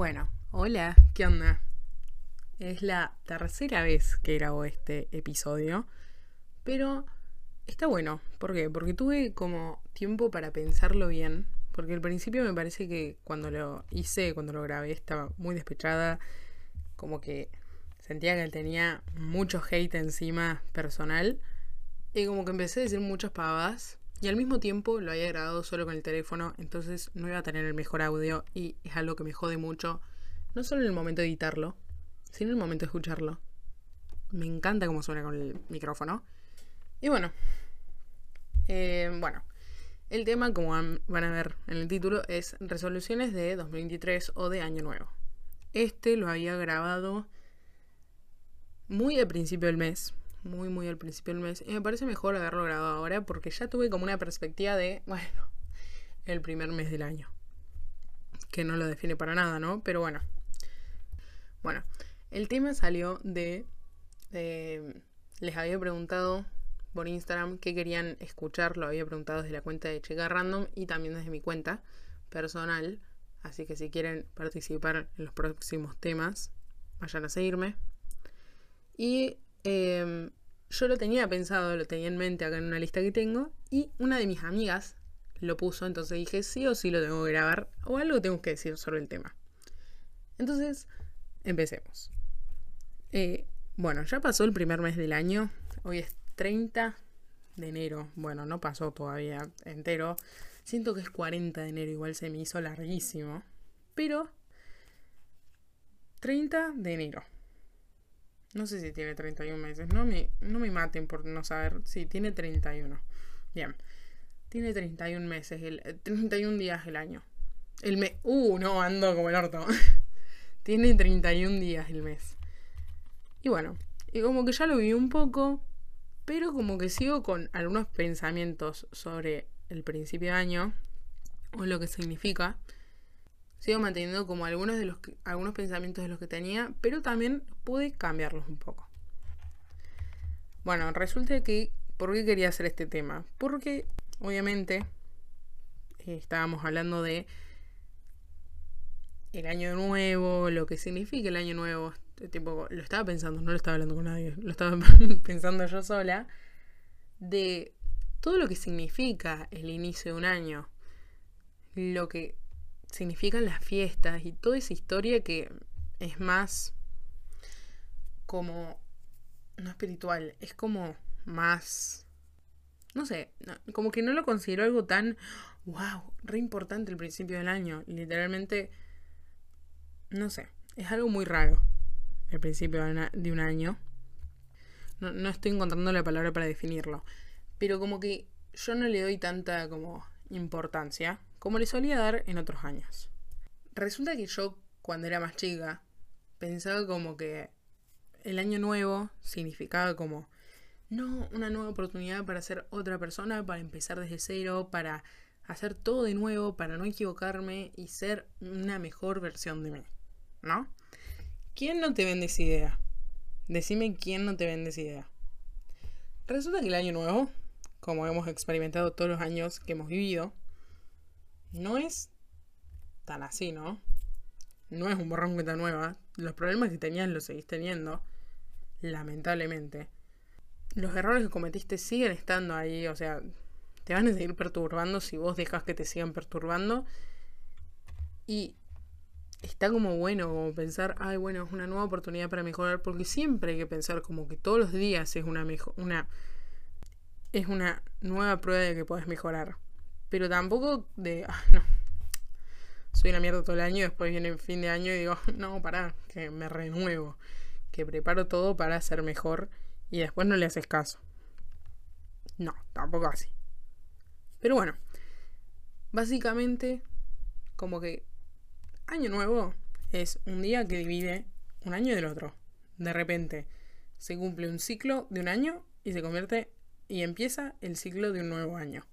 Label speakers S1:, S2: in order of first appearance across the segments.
S1: Bueno, hola, ¿qué onda? Es la tercera vez que grabo este episodio, pero está bueno. ¿Por qué? Porque tuve como tiempo para pensarlo bien, porque al principio me parece que cuando lo hice, cuando lo grabé, estaba muy despechada, como que sentía que tenía mucho hate encima personal, y como que empecé a decir muchas pavas y al mismo tiempo lo había grabado solo con el teléfono, entonces no iba a tener el mejor audio y es algo que me jode mucho, no solo en el momento de editarlo, sino en el momento de escucharlo. Me encanta cómo suena con el micrófono. Y bueno, eh, bueno, el tema, como van a ver en el título, es resoluciones de 2023 o de Año Nuevo. Este lo había grabado muy al principio del mes, muy, muy al principio del mes. Y me parece mejor haberlo grabado ahora porque ya tuve como una perspectiva de, bueno, el primer mes del año. Que no lo define para nada, ¿no? Pero bueno. Bueno, el tema salió de... les había preguntado por Instagram qué querían escuchar. Lo había preguntado desde la cuenta de Chica Random y también desde mi cuenta personal. Así que si quieren participar en los próximos temas, vayan a seguirme. Y Em, yo lo tenía pensado, lo tenía en mente acá en una lista que tengo, y una de mis amigas lo puso, entonces dije sí o sí lo tengo que grabar, o algo tengo que decir sobre el tema. Entonces, empecemos. Eh, bueno, ya pasó el primer mes del año, hoy es 30 de enero, bueno, no pasó todavía entero, siento que es 40 de enero, igual se me hizo larguísimo, pero 30 de enero. No sé si tiene 31 meses. No me, no me maten por no saber. Sí, tiene 31. Bien. Tiene 31 meses, el, 31 eh, días el año. El mes. Uh, no, ando como el orto. tiene 31 días el mes. Y bueno, y como que ya lo vi un poco, pero como que sigo con algunos pensamientos sobre el principio de año o lo que significa sigo manteniendo como algunos de los algunos pensamientos de los que tenía, pero también pude cambiarlos un poco. Bueno, resulta que ¿por qué quería hacer este tema? Porque obviamente eh, estábamos hablando de el año nuevo, lo que significa el año nuevo. Tipo, lo estaba pensando, no lo estaba hablando con nadie, lo estaba pensando yo sola, de todo lo que significa el inicio de un año, lo que significan las fiestas y toda esa historia que es más como no espiritual, es como más no sé, como que no lo considero algo tan wow, re importante el principio del año, literalmente no sé, es algo muy raro el principio de un año. No, no estoy encontrando la palabra para definirlo, pero como que yo no le doy tanta como importancia como le solía dar en otros años. Resulta que yo, cuando era más chica, pensaba como que el año nuevo significaba como, no, una nueva oportunidad para ser otra persona, para empezar desde cero, para hacer todo de nuevo, para no equivocarme y ser una mejor versión de mí, ¿no? ¿Quién no te vende esa idea? Decime quién no te vende esa idea. Resulta que el año nuevo, como hemos experimentado todos los años que hemos vivido, no es tan así, ¿no? No es un borrón cuenta nueva. Los problemas que tenías los seguís teniendo. Lamentablemente. Los errores que cometiste siguen estando ahí. O sea, te van a seguir perturbando si vos dejas que te sigan perturbando. Y está como bueno como pensar, ay, bueno, es una nueva oportunidad para mejorar. Porque siempre hay que pensar como que todos los días es una mejor. Una, es una nueva prueba de que puedes mejorar. Pero tampoco de, ah, no, soy una mierda todo el año y después viene el fin de año y digo, no, pará, que me renuevo, que preparo todo para ser mejor y después no le haces caso. No, tampoco así. Pero bueno, básicamente, como que año nuevo es un día que divide un año del otro. De repente se cumple un ciclo de un año y se convierte y empieza el ciclo de un nuevo año.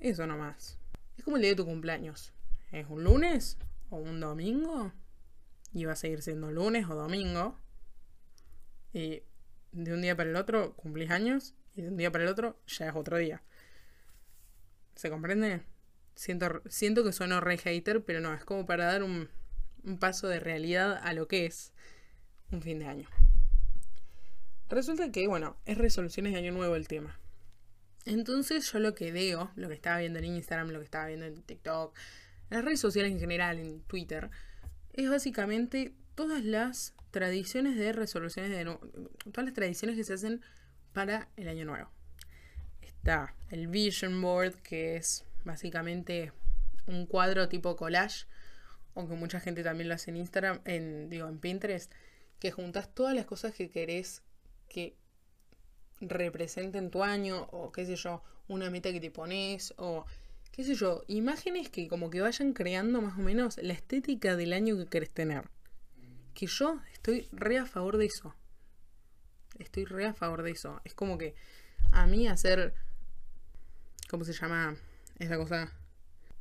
S1: Eso nomás. Es como el día de tu cumpleaños. ¿Es un lunes o un domingo? Y va a seguir siendo lunes o domingo. Y de un día para el otro cumplís años y de un día para el otro ya es otro día. ¿Se comprende? Siento, siento que sueno re hater, pero no, es como para dar un, un paso de realidad a lo que es un fin de año. Resulta que, bueno, es resoluciones de año nuevo el tema. Entonces yo lo que veo, lo que estaba viendo en Instagram, lo que estaba viendo en TikTok, en las redes sociales en general, en Twitter, es básicamente todas las tradiciones de resoluciones de todas las tradiciones que se hacen para el año nuevo. Está el Vision Board, que es básicamente un cuadro tipo collage, aunque mucha gente también lo hace en Instagram, en, digo, en Pinterest, que juntas todas las cosas que querés que representen tu año, o qué sé yo, una meta que te pones, o qué sé yo, imágenes que como que vayan creando más o menos la estética del año que querés tener. Que yo estoy re a favor de eso. Estoy re a favor de eso. Es como que a mí hacer... ¿Cómo se llama esa cosa?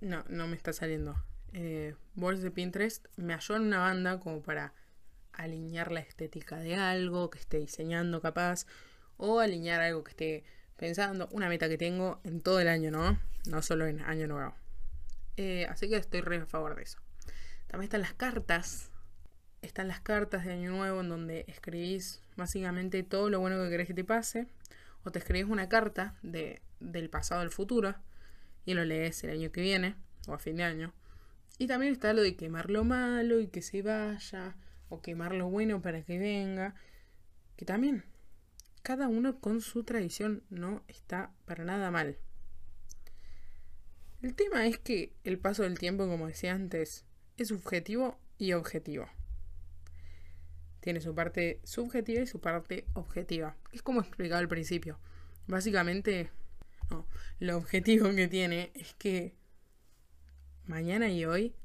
S1: No, no me está saliendo. Eh, boards de Pinterest me ayudan una banda como para alinear la estética de algo que esté diseñando capaz o alinear algo que esté pensando, una meta que tengo en todo el año, ¿no? No solo en año nuevo. Eh, así que estoy re a favor de eso. También están las cartas. Están las cartas de año nuevo en donde escribís básicamente todo lo bueno que querés que te pase. O te escribís una carta de, del pasado al futuro y lo lees el año que viene o a fin de año. Y también está lo de quemar lo malo y que se vaya o quemar lo bueno para que venga. Que también cada uno con su tradición no está para nada mal. El tema es que el paso del tiempo, como decía antes, es subjetivo y objetivo. Tiene su parte subjetiva y su parte objetiva. Es como explicaba al principio. Básicamente, no, lo objetivo que tiene es que mañana y hoy,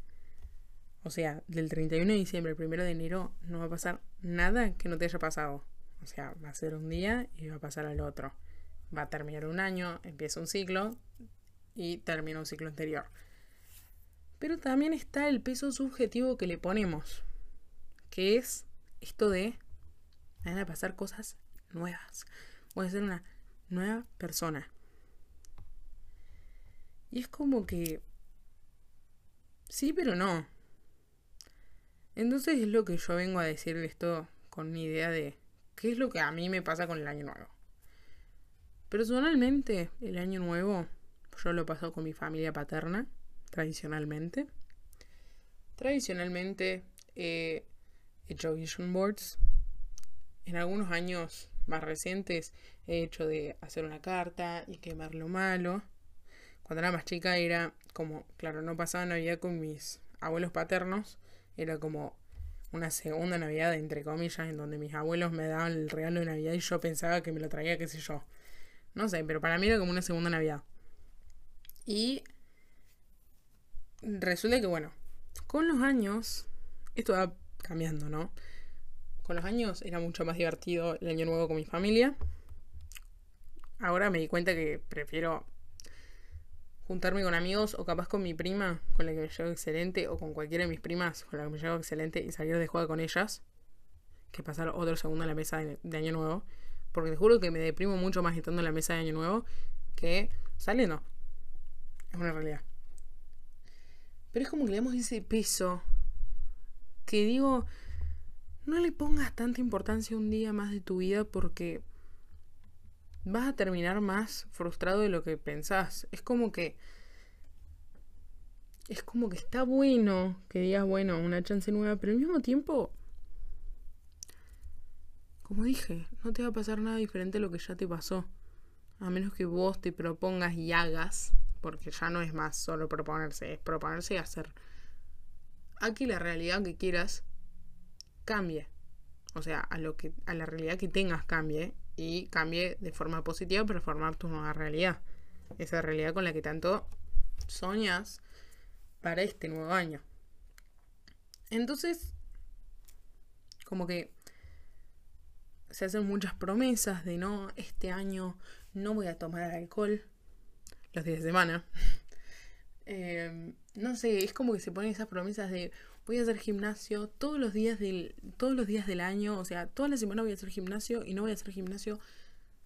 S1: o sea, del 31 de diciembre al 1 de enero, no va a pasar nada que no te haya pasado. O sea, va a ser un día y va a pasar al otro. Va a terminar un año, empieza un ciclo y termina un ciclo anterior. Pero también está el peso subjetivo que le ponemos, que es esto de van a pasar cosas nuevas. Voy a ser una nueva persona. Y es como que sí, pero no. Entonces es lo que yo vengo a decir de esto con una idea de ¿Qué es lo que a mí me pasa con el año nuevo? Personalmente, el año nuevo yo lo paso con mi familia paterna, tradicionalmente. Tradicionalmente he hecho vision boards. En algunos años más recientes he hecho de hacer una carta y quemar lo malo. Cuando era más chica era como, claro, no pasaba Navidad con mis abuelos paternos, era como una segunda Navidad, entre comillas, en donde mis abuelos me daban el regalo de Navidad y yo pensaba que me lo traía, qué sé yo. No sé, pero para mí era como una segunda Navidad. Y resulta que, bueno, con los años, esto va cambiando, ¿no? Con los años era mucho más divertido el año nuevo con mi familia. Ahora me di cuenta que prefiero juntarme con amigos o capaz con mi prima, con la que me llevo excelente, o con cualquiera de mis primas con la que me llevo excelente y salir de juego con ellas, que pasar otro segundo en la mesa de, Año Nuevo. Porque te juro que me deprimo mucho más estando en la mesa de Año Nuevo que saliendo. Es una realidad. Pero es como que le damos ese peso que digo, no le pongas tanta importancia un día más de tu vida porque vas a terminar más frustrado de lo que pensás. Es como que... Es como que está bueno que digas, bueno, una chance nueva, pero al mismo tiempo... Como dije, no te va a pasar nada diferente a lo que ya te pasó. A menos que vos te propongas y hagas, porque ya no es más solo proponerse, es proponerse y hacer. Aquí la realidad que quieras cambie. O sea, a lo que a la realidad que tengas cambie y cambie de forma positiva para formar tu nueva realidad. Esa realidad con la que tanto soñas para este nuevo año. Entonces, como que se hacen muchas promesas de no, este año no voy a tomar alcohol los días de semana. Em, no sé, es como que se ponen esas promesas de voy a hacer gimnasio todos los días del, todos los días del año, o sea, toda la semana voy a hacer gimnasio y no voy a hacer gimnasio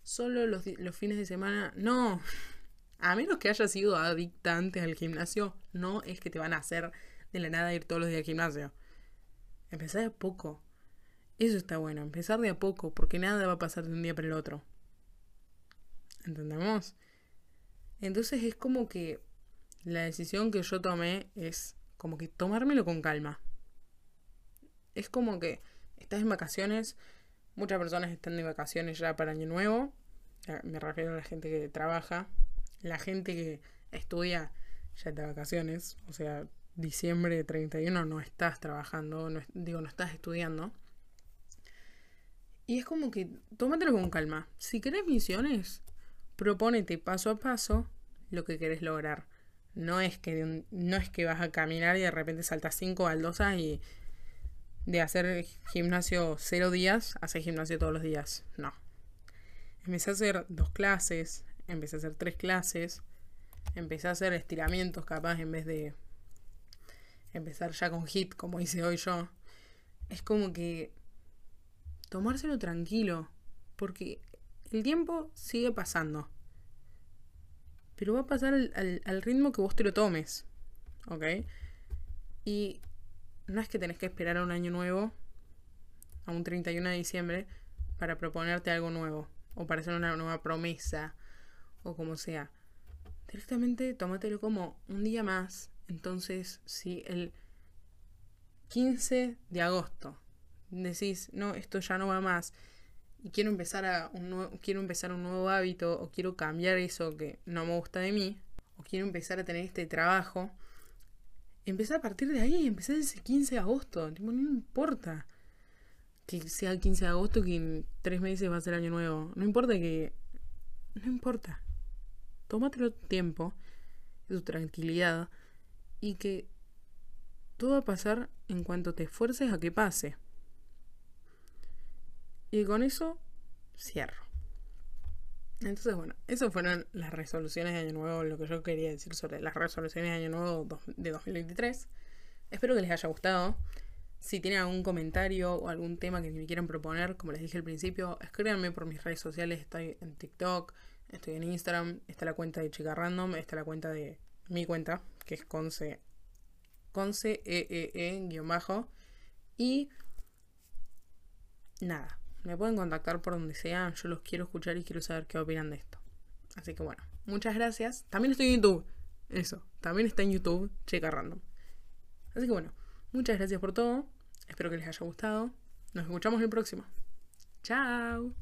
S1: solo los, los fines de semana. No, a menos que hayas sido adicta antes al gimnasio, no es que te van a hacer de la nada ir todos los días al gimnasio. Empezar de a poco. Eso está bueno, empezar de a poco, porque nada va a pasar de un día para el otro. ¿Entendemos? Entonces es como que la decisión que yo tomé es como que tomármelo con calma. Es como que estás en vacaciones, muchas personas están de vacaciones ya para Año Nuevo, me refiero a la gente que trabaja, la gente que estudia ya está de vacaciones, o sea, diciembre 31 no estás trabajando, no, digo, no estás estudiando. Y es como que tómatelo con calma. Si querés misiones, propónete paso a paso lo que querés lograr. No es que, no es que vas a caminar y de repente saltas cinco baldosas y de hacer gimnasio cero días, hacer gimnasio todos los días. No. Empecé a hacer dos clases, empecé a hacer tres clases, empecé a hacer estiramientos capaz en vez de empezar ya con hit como hice hoy yo. Es como que tomárselo tranquilo, porque el tiempo sigue pasando. Pero va a pasar al, ritmo que vos te lo tomes. ¿Ok? Y no es que tenés que esperar a un año nuevo, a un 31 de diciembre, para proponerte algo nuevo. O para hacer una nueva promesa. O como sea. Directamente tómatelo como un día más. Entonces, si el 15 de agosto decís, no, esto ya no va más y quiero empezar a un quiero empezar un nuevo hábito o quiero cambiar eso que no me gusta de mí o quiero empezar a tener este trabajo, empezar a partir de ahí, empezar ese 15 de agosto, no importa que sea el 15 de agosto que en tres meses va a ser año nuevo, no importa que no importa. Tómate tu tiempo, tu tranquilidad y que todo va a pasar en cuanto te esfuerces a que pase. Y con eso cierro. Entonces, bueno, esas fueron las resoluciones de Año Nuevo, lo que yo quería decir sobre las resoluciones de Año Nuevo de 2023. Espero que les haya gustado. Si tienen algún comentario o algún tema que me quieran proponer, como les dije al principio, escríbanme por mis redes sociales. Estoy en TikTok, estoy en Instagram, está la cuenta de Chica Random, está la cuenta de mi cuenta, que es Conce, Conce EEE, e, guion bajo. Y nada, me pueden contactar por donde sea. Yo los quiero escuchar y quiero saber qué opinan de esto. Así que bueno, muchas gracias. También estoy en YouTube. Eso, también está en YouTube, Checa Random. Así que bueno, muchas gracias por todo. Espero que les haya gustado. Nos escuchamos el próximo. Chao.